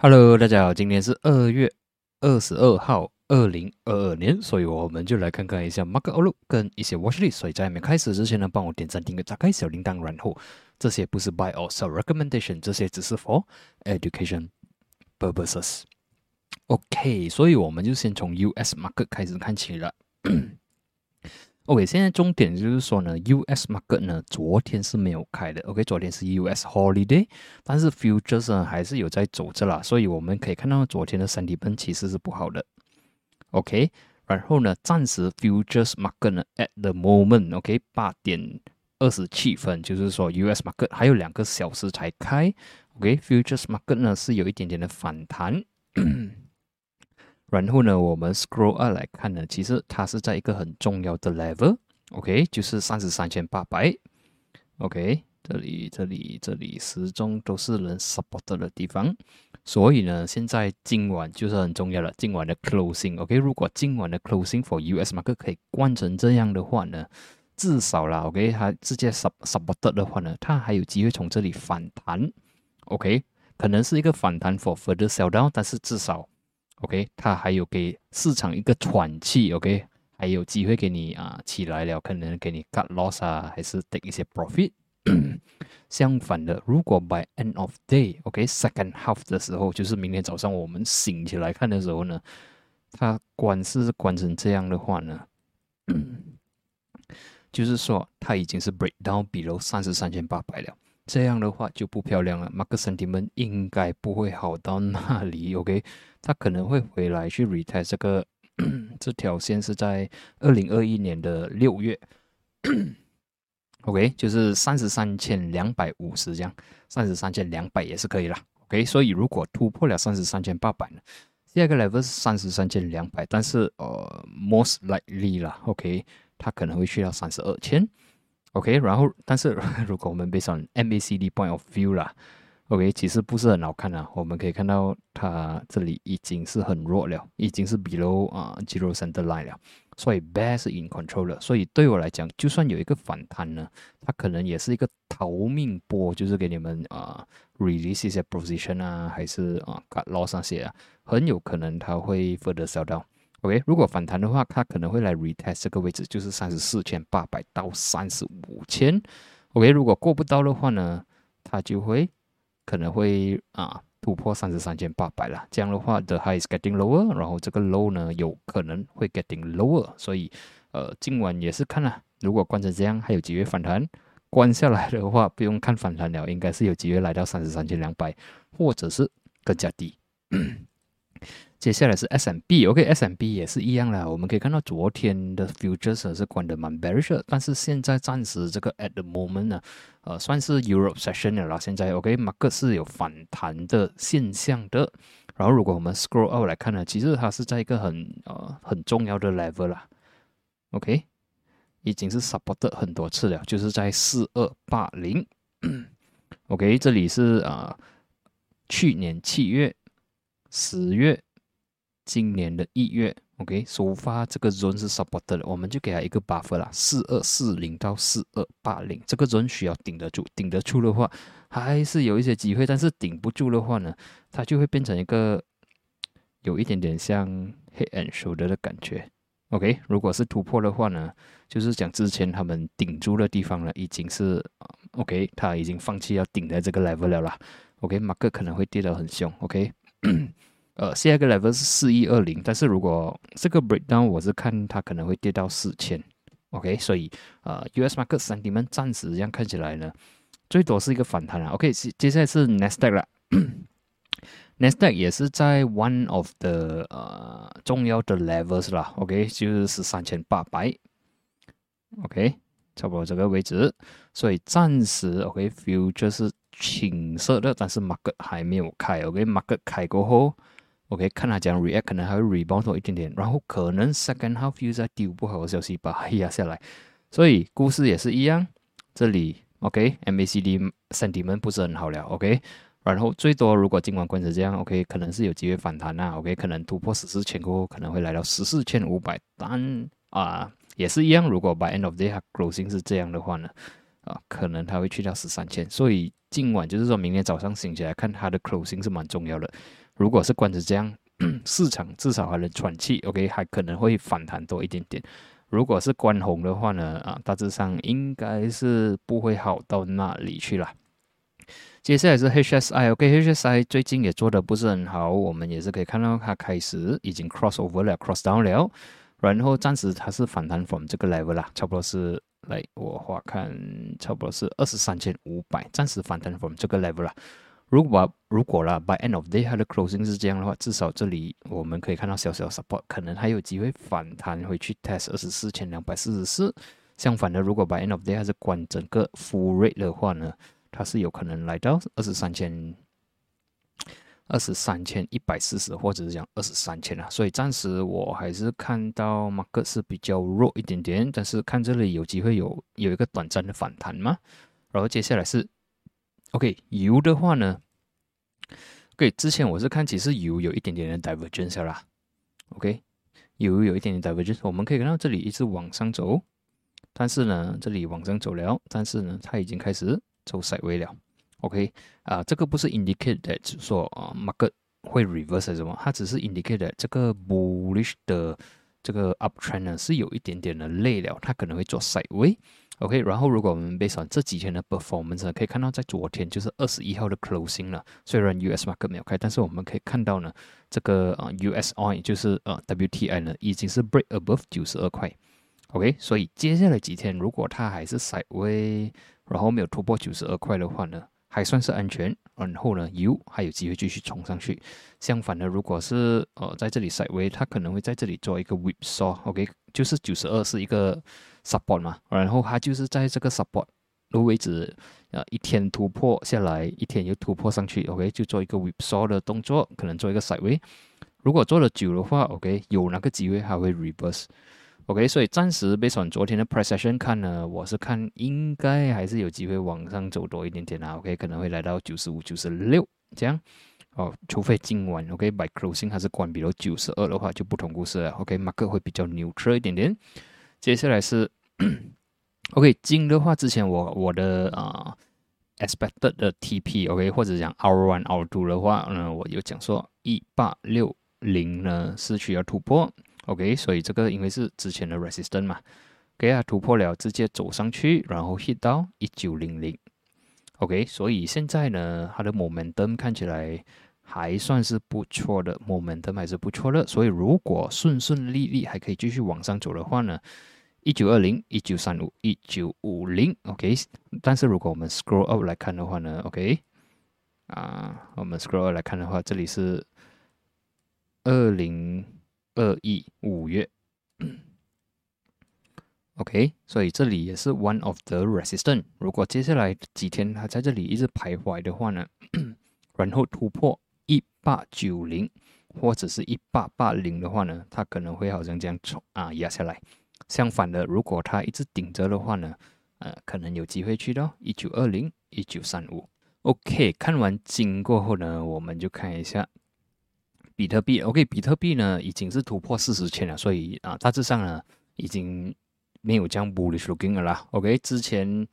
Hello，大家好，今天是二月二十二号，二零二二年，所以我们就来看看一下 Market Outlook 跟一些 Watchlist。所以在没开始之前呢，帮我点赞、订阅、打开小铃铛，然后这些不是 Buy or Sell Recommendation，这些只是 For Education Purposes。OK，所以我们就先从 US Market 开始看起了。OK，现在重点就是说呢，US market 呢，昨天是没有开的。OK，昨天是 US holiday，但是 futures 呢还是有在走着啦，所以我们可以看到昨天的三底分其实是不好的。OK，然后呢，暂时 futures market 呢，at the moment，OK，八点二十七分，就是说 US market 还有两个小时才开。OK，futures market 呢是有一点点的反弹。然后呢，我们 scroll up 来看呢，其实它是在一个很重要的 level，OK，就是三十三千八百，OK，这里、这里、这里始终都是能 support 的地方，所以呢，现在今晚就是很重要了，今晚的 closing，OK，如果今晚的 closing for US market 可以关成这样的话呢，至少啦，OK，它直接 support 的话呢，它还有机会从这里反弹，OK，可能是一个反弹 for further sell down，但是至少。OK，它还有给市场一个喘气，OK，还有机会给你啊起来了，可能给你 cut loss 啊，还是得一些 profit。相反的，如果 by end of day，OK，second half 的时候，就是明天早上我们醒起来看的时候呢，它关是关成这样的话呢，就是说它已经是 break down below 三十三千八百了。这样的话就不漂亮了，马克森蒂们应该不会好到那里，OK？他可能会回来去 retest 这个 这条线是在二零二一年的六月，OK？就是三十三千两百五十这样，三十三千两百也是可以了，OK？所以如果突破了三十三千八百呢，下一个 level 是三十三千两百，但是呃，most likely 啦，OK？它可能会去到三十二千。OK，然后，但是 如果我们 based on MACD point of view 啦，OK，其实不是很好看啊。我们可以看到它这里已经是很弱了，已经是 below 啊 zero center line 了，所以 bear 是 in control 了。所以对我来讲，就算有一个反弹呢，它可能也是一个逃命波，就是给你们啊 release 一些 position 啊，还是啊 cut loss 那些啊，很有可能它会 further sell down。OK，如果反弹的话，它可能会来 retest 这个位置，就是三十四千八百到三十五千。OK，如果过不到的话呢，它就会可能会啊突破三十三千八百了。这样的话，the high is getting lower，然后这个 low 呢有可能会 getting lower。所以呃，今晚也是看了，如果关成这样，还有几月反弹。关下来的话，不用看反弹了，应该是有几月来到三十三千两百，或者是更加低。接下来是 S M B，OK，S M B 也是一样啦。我们可以看到昨天的 futures 是关的蛮 bearish，但是现在暂时这个 at the moment 呢，呃，算是 Europe session 了啦。现在 OK，马克是有反弹的现象的。然后如果我们 scroll out 来看呢，其实它是在一个很呃很重要的 level 啦。OK，已经是 support 很多次了，就是在四二八零。OK，这里是啊，去年七月、十月。今年的一月，OK，首发这个 zone 是 support 的，我们就给他一个 buffer 啦，四二四零到四二八零，这个 zone 需要顶得住，顶得住的话，还是有一些机会，但是顶不住的话呢，它就会变成一个有一点点像 head and shoulder 的感觉，OK，如果是突破的话呢，就是讲之前他们顶住的地方呢，已经是 OK，他已经放弃要顶在这个 level 了啦，OK，马克可能会跌得很凶，OK。呃，下一个 level 是四一二零，但是如果这个 breakdown 我是看它可能会跌到四千，OK，所以呃，US market 三点们暂时这样看起来呢，最多是一个反弹了，OK，接下来是 Nasdaq 了，Nasdaq 也是在 one of the 呃重要的 levels 啦，OK，就是十三千八百，OK，差不多这个位置，所以暂时 OK，feel 就是青色的，但是 market 还没有开，OK，market 开过后。OK，看他讲 react 可能还会 rebound 多一点点，然后可能 second half 又在丢不好的消息把它压下来，所以故事也是一样。这里 OK，MACD sentiment 不是很好了 OK，然后最多如果今晚关成这样 OK，可能是有机会反弹啊 OK，可能突破十四千过后可能会来到十四千五百，但啊也是一样，如果 by end of day 它 closing 是这样的话呢，啊，可能它会去到十三千。所以今晚就是说明天早上醒起来看它的 closing 是蛮重要的。如果是关着这样，市场至少还能喘气，OK，还可能会反弹多一点点。如果是关红的话呢，啊，大致上应该是不会好到那里去了。接下来是 HSI，OK，HSI 最近也做的不是很好，我们也是可以看到它开始已经 cross over 了，cross down 了，然后暂时它是反弹 from 这个 level 啦，差不多是来我话看，差不多是二十三千五百，暂时反弹 from 这个 level 啦。如果如果啦，by end of day 它的 closing 是这样的话，至少这里我们可以看到小小 support，可能还有机会反弹回去 test 二十四千两百四十四。相反的，如果 by end of day 它是关整个 full rate 的话呢，它是有可能来到二十三千二十三千一百四十，或者是讲二十三千啊。所以暂时我还是看到 mark 是比较弱一点点，但是看这里有机会有有一个短暂的反弹吗。然后接下来是。OK，油的话呢，OK，之前我是看其实油有一点点的 divergence 啦。OK，油有一点点 divergence，我们可以看到这里一直往上走，但是呢，这里往上走了，但是呢，它已经开始走 s i d e w a y 了。OK，啊，这个不是 indicate that 说啊 market 会 reverse 什么，它只是 indicate that 这个 bullish 的这个 uptrend 呢是有一点点的累了，它可能会做 s i d e w a y OK，然后如果我们 base on 这几天的 performance，可以看到在昨天就是二十一号的 closing 了。虽然 US market 没有开，但是我们可以看到呢，这个啊 US oil 就是呃 WTI 呢已经是 break above 九十二块。OK，所以接下来几天如果它还是 sideway，然后没有突破九十二块的话呢？还算是安全，然后呢，油还有机会继续冲上去。相反的，如果是呃在这里 s i d e w a y 它可能会在这里做一个 whipsaw，OK，就是九十二是一个 support 嘛，然后它就是在这个 support 的位置，呃，一天突破下来，一天又突破上去，OK，就做一个 whipsaw 的动作，可能做一个 s i d e w a y 如果做了久的话，OK，有那个机会还会 reverse。OK，所以暂时被从昨天的 precession 看呢，我是看应该还是有机会往上走多一点点啊。OK，可能会来到九十五、九十六这样。哦，除非今晚 OK by closing 还是关闭了九十二的话，就不同故事了。ok mark 会比较 neutral 一点点。接下来是 OK 金的话，之前我我的啊 expected 的 TP OK 或者讲 our one，our two 的话呢，我有讲说一八六零呢是需要突破。OK，所以这个因为是之前的 resistance 嘛，给它突破了，直接走上去，然后 hit 到一九零零。OK，所以现在呢，它的 momentum 看起来还算是不错的，momentum 还是不错的。所以如果顺顺利利还可以继续往上走的话呢，一九二零、一九三五、一九五零，OK。但是如果我们 scroll up 来看的话呢，OK，啊，我们 scroll up 来看的话，这里是二零。二亿五月，OK，所以这里也是 one of the resistance。如果接下来几天它在这里一直徘徊的话呢，然后突破一八九零或者是一八八零的话呢，它可能会好像这样冲啊压下来。相反的，如果它一直顶着的话呢，呃，可能有机会去到一九二零、一九三五。OK，看完金过后呢，我们就看一下。比特币，OK，比特币呢已经是突破四十千了，所以啊，大致上呢已经没有这样 bullish looking 了啦。OK，之前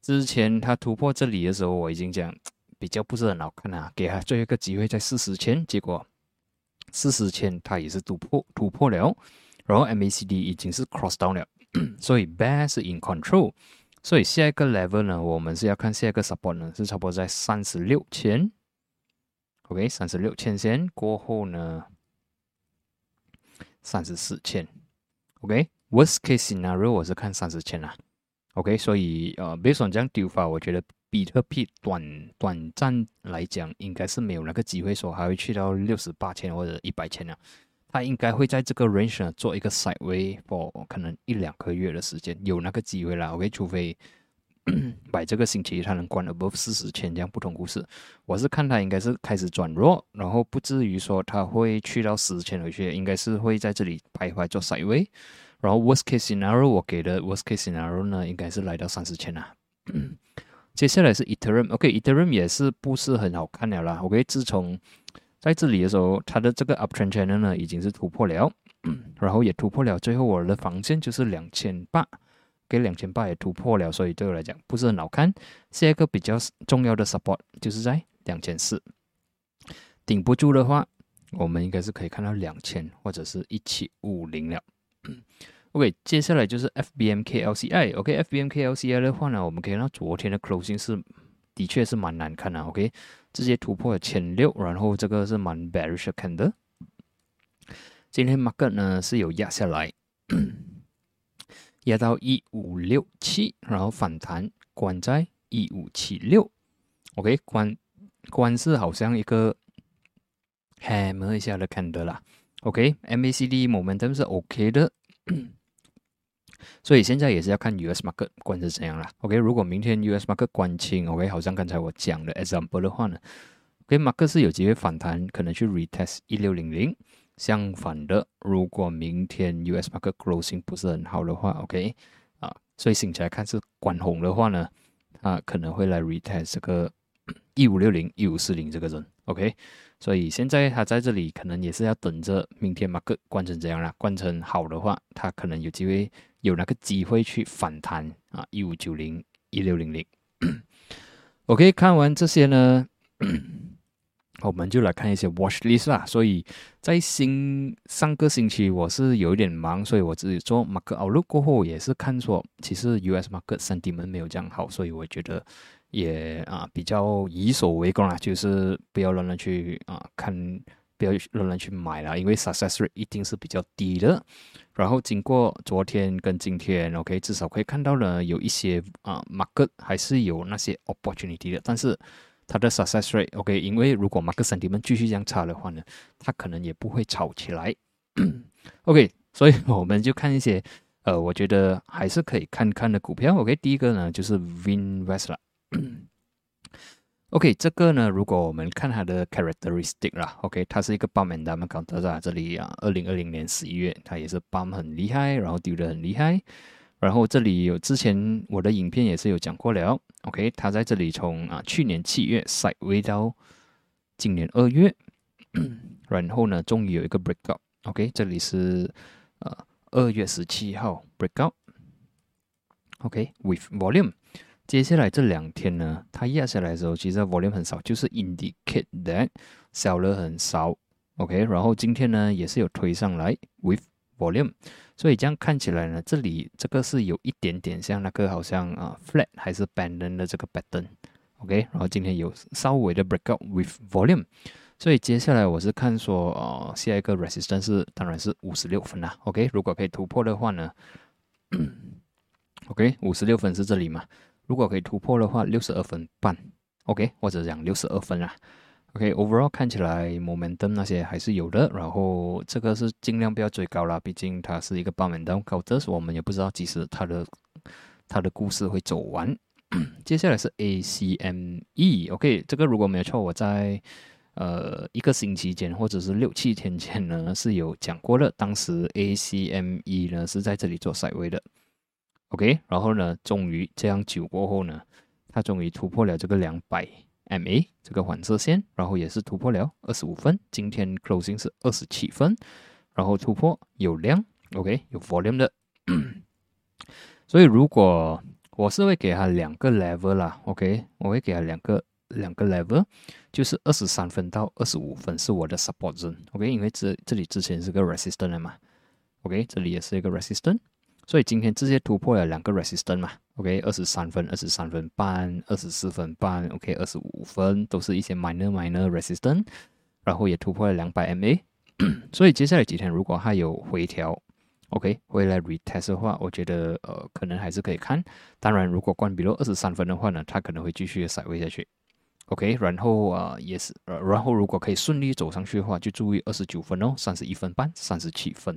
之前它突破这里的时候，我已经讲比较不是很好看啊，给它最后一个机会在四十千，结果四十千它也是突破突破了，然后 MACD 已经是 cross down 了，所以 bear 是 in control，所以下一个 level 呢，我们是要看下一个 support 呢是差不多在三十六千。OK，三十六千先过后呢，三十四千。OK，Worst case scenario 我是看三十千啊。OK，所以呃，based on 这样丢法，我觉得比特币短短暂来讲，应该是没有那个机会说还会去到六十八千或者一百千了。它应该会在这个 range 做一个 sideway for 可能一两个月的时间，有那个机会啦。OK，除非。摆这个星期它能关 above 四十千这样不同故事，我是看它应该是开始转弱，然后不至于说它会去到十千回去，应该是会在这里徘徊做 side way。然后 worst case scenario 我给的 worst case scenario 呢，应该是来到三十千啊。接下来是 Ethereum，OK，Ethereum 也是不是很好看了啦。OK，自从在这里的时候，它的这个 uptrend channel 呢已经是突破了，然后也突破了，最后我的防线就是两千八。给两千八也突破了，所以对我来讲不是很好看。下一个比较重要的 support 就是在两千四，顶不住的话，我们应该是可以看到两千或者是一七五零了。OK，接下来就是 FBMKLCI，OK，FBMKLCI 的话呢，我们可以看到昨天的 closing 是的确是蛮难看的，OK，直接突破了千六，然后这个是蛮 bearish 看的。今天 market 呢是有压下来，压到一五六七，然后反弹关在一五七六，OK，关关是好像一个 hammer 一下的看的啦，OK，MACD momentum 是 OK 的。所以现在也是要看 US market 关是怎样啦。OK，如果明天 US market 关清，OK，好像刚才我讲的 example 的话呢，OK，market 是有机会反弹，可能去 retest 一六零零。相反的，如果明天 US market closing 不是很好的话，OK，啊，所以醒起来看是关红的话呢，啊，可能会来 retest 这个一五六零、一五四零这个人，OK。所以现在他在这里可能也是要等着明天马克关成这样了，关成好的话，他可能有机会有那个机会去反弹啊，一五九零一六零零。OK，看完这些呢，我们就来看一些 watch list 啦。所以在新上个星期我是有一点忙，所以我自己做马克 outlook 过后也是看说，其实 US market 三底门没有这样好，所以我觉得。也啊比较以守为攻啦，就是不要乱乱去啊看，不要乱乱去买了，因为 success rate 一定是比较低的。然后经过昨天跟今天，OK，至少可以看到了有一些啊 market 还是有那些 opportunity 的，但是它的 success rate，OK，因为如果 market sentiment 继续这样差的话呢，它可能也不会炒起来。OK，所以我们就看一些呃，我觉得还是可以看看的股票。OK，第一个呢就是 Vinwest 了。OK，这个呢，如果我们看它的 characteristic 啦，OK，它是一个 b u m and down counter 在这里啊。二零二零年十一月，它也是 b u m 很厉害，然后丢的很厉害。然后这里有之前我的影片也是有讲过了，OK，他在这里从啊去年七月 side way 到今年二月，然后呢，终于有一个 breakout，OK，这里是呃二月十七号 breakout，OK，with volume。接下来这两天呢，它压下来的时候，其实 volume 很少，就是 indicate that 小了很少，OK。然后今天呢，也是有推上来 with volume，所以这样看起来呢，这里这个是有一点点像那个好像啊 flat 还是 band 的这个 pattern，OK。然后今天有稍微的 breakout with volume，所以接下来我是看说，呃，下一个 resistance 当然是五十六分啦，OK。如果可以突破的话呢，OK，五十六分是这里嘛？如果可以突破的话，六十二分半，OK，或者讲六十二分啦，OK，overall 看起来 momentum 那些还是有的，然后这个是尽量不要追高啦，毕竟它是一个半 o 高，m 这是我们也不知道几时它的它的故事会走完。接下来是 ACME，OK，这个如果没有错，我在呃一个星期前或者是六七天前呢是有讲过的，当时 ACME 呢是在这里做赛位的。OK，然后呢，终于这样久过后呢，它终于突破了这个两百 MA 这个黄色线，然后也是突破了二十五分。今天 closing 是二十七分，然后突破有量，OK，有 volume 的。所以如果我是会给它两个 level 啦，OK，我会给它两个两个 level，就是二十三分到二十五分是我的 support zone，OK，因为这这里之前是个 resistance 嘛，OK，这里也是一个 resistance。所以今天直接突破了两个 resistance 嘛，OK，二十三分、二十三分半、二十四分半，OK，二十五分都是一些 minor minor resistance，然后也突破了两百 MA，所以接下来几天如果它有回调，OK，回来 retest 的话，我觉得呃可能还是可以看。当然，如果关闭了二十三分的话呢，它可能会继续甩位下去，OK，然后啊也是，然后如果可以顺利走上去的话，就注意二十九分哦，三十一分半、三十七分。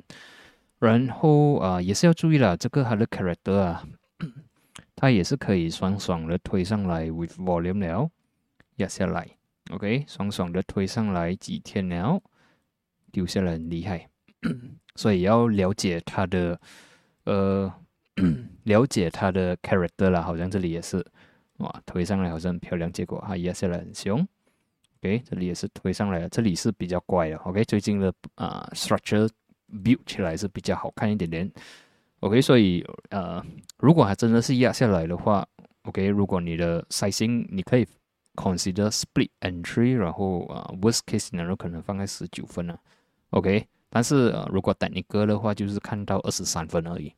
然后啊，也是要注意了，这个它的 character 啊，它也是可以爽爽的推上来 with volume 了，压下来，OK，爽爽的推上来几天了，丢下来很厉害，所以要了解它的，呃，了解它的 character 啦，好像这里也是，哇，推上来好像很漂亮，结果它压下来很凶，OK，这里也是推上来了，这里是比较怪的，OK，最近的啊 structure。Build 起来是比较好看一点点 OK，所以呃，如果还真的是压下来的话，OK，如果你的 sizing 你可以 consider split entry，然后啊 worst case 呢可能放在十九分啊，OK，但是、如果等一个的话，就是看到二十三分而已。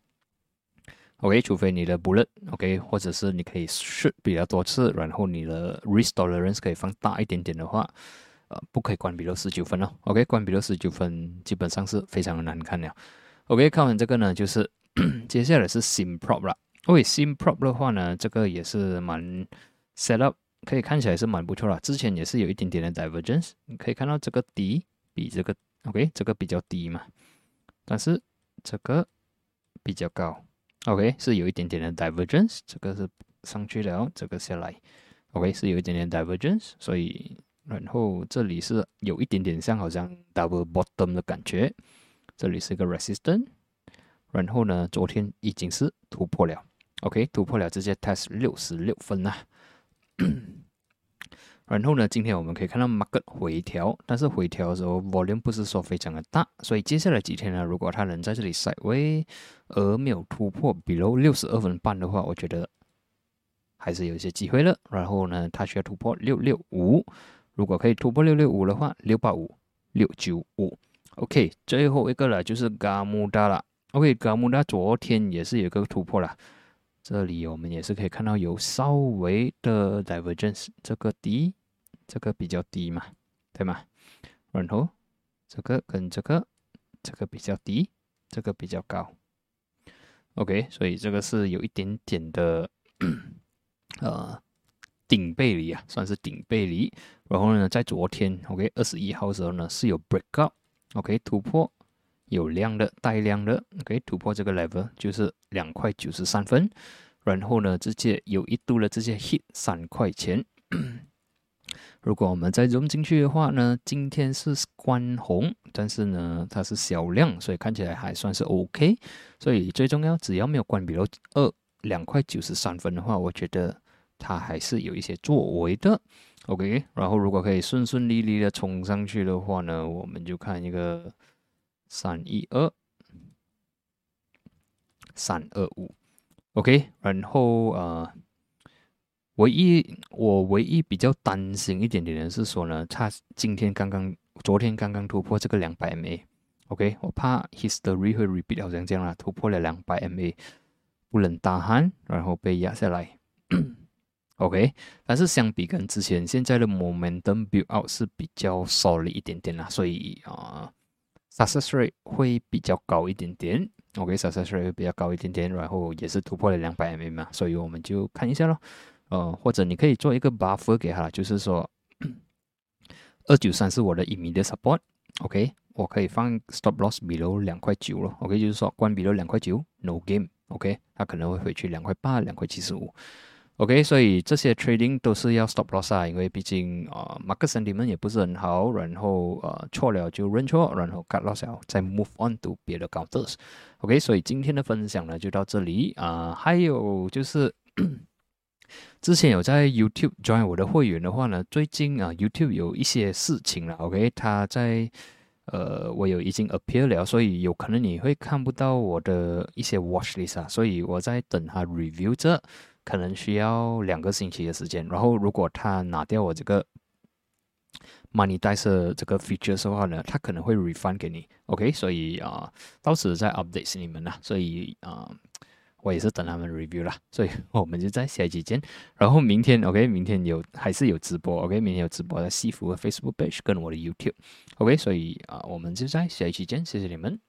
OK，除非你的 bullet，OK，或者是你可以 shoot 比较多次，然后你的 risk tolerance 可以放大一点点的话，呃，不可以关闭到十九分哦。OK，关闭到十九分基本上是非常的难看了。OK，看完这个呢，就是 接下来是 sim prop 了。OK，sim prop 的话呢，这个也是蛮 set up，可以看起来是蛮不错了。之前也是有一点点的 divergence，你可以看到这个低比这个 OK，这个比较低嘛，但是这个比较高。OK，是有一点点的 divergence，这个是上去了，这个下来，OK，是有一点点 divergence，所以然后这里是有一点点像好像 double bottom 的感觉，这里是一个 resistance，然后呢，昨天已经是突破了，OK，突破了，直接 test 六十六分呐。然后呢，今天我们可以看到 market 回调，但是回调的时候 volume 不是说非常的大，所以接下来几天呢，如果它能在这里 side way 而没有突破比如六十二分半的话，我觉得还是有一些机会了。然后呢，它需要突破六六五，如果可以突破六六五的话，六八五、六九五，OK。最后一个了，就是嘎木达了，OK，嘎木达昨天也是有个突破了。这里我们也是可以看到有稍微的 divergence，这个低，这个比较低嘛，对吗？然后这个跟这个，这个比较低，这个比较高。OK，所以这个是有一点点的 呃顶背离啊，算是顶背离。然后呢，在昨天 OK 二十一号的时候呢是有 break up，OK 突破有量的带量的，OK 突破这个 level 就是两块九十三分。然后呢，直接有一度的直接 hit 三块钱。如果我们再融进去的话呢，今天是关红，但是呢它是小量，所以看起来还算是 OK。所以最重要，只要没有关闭到二两块九十三分的话，我觉得它还是有一些作为的。OK，然后如果可以顺顺利利的冲上去的话呢，我们就看一个三一二三二五。OK，然后呃，唯一我唯一比较担心一点点的是说呢，它今天刚刚、昨天刚刚突破这个两百 MA，OK，我怕 history 会 repeat 好像这样啦，突破了两百 MA 不能大喊，然后被压下来，OK，但是相比跟之前现在的 momentum build out 是比较 solid 一点点啦，所以啊，success rate 会比较高一点点。OK，success rate 会比较高一点点，然后也是突破了两百 mm 嘛，所以我们就看一下咯。呃，或者你可以做一个 buffer 给他，就是说二九三是我的 immediate support，OK，我可以放 stop loss below 两块九了，OK，就是说关闭了两块九，no game，OK，它可能会回去两块八、两块七十五。OK，所以这些 trading 都是要 stop loss 啊，因为毕竟啊，market sentiment 也不是很好，然后呃错了就认错，然后 cut loss 再 move on to 别的 counters。OK，所以今天的分享呢就到这里啊，还有就是 之前有在 YouTube join 我的会员的话呢，最近啊 YouTube 有一些事情了，OK，他在呃我有已经 appear 了，所以有可能你会看不到我的一些 watch list 啊，所以我在等他 review 这。可能需要两个星期的时间，然后如果他拿掉我这个 money d i c e 这个 features 的话呢，他可能会 refund 给你，OK？所以啊，到时再 update 你们啦。所以啊，我也是等他们 review 啦，所以我们就在下一期见。然后明天，OK？明天有还是有直播，OK？明天有直播在西服的 Facebook page 跟我的 YouTube，OK？所以啊，我们就在下一期见，谢谢你们。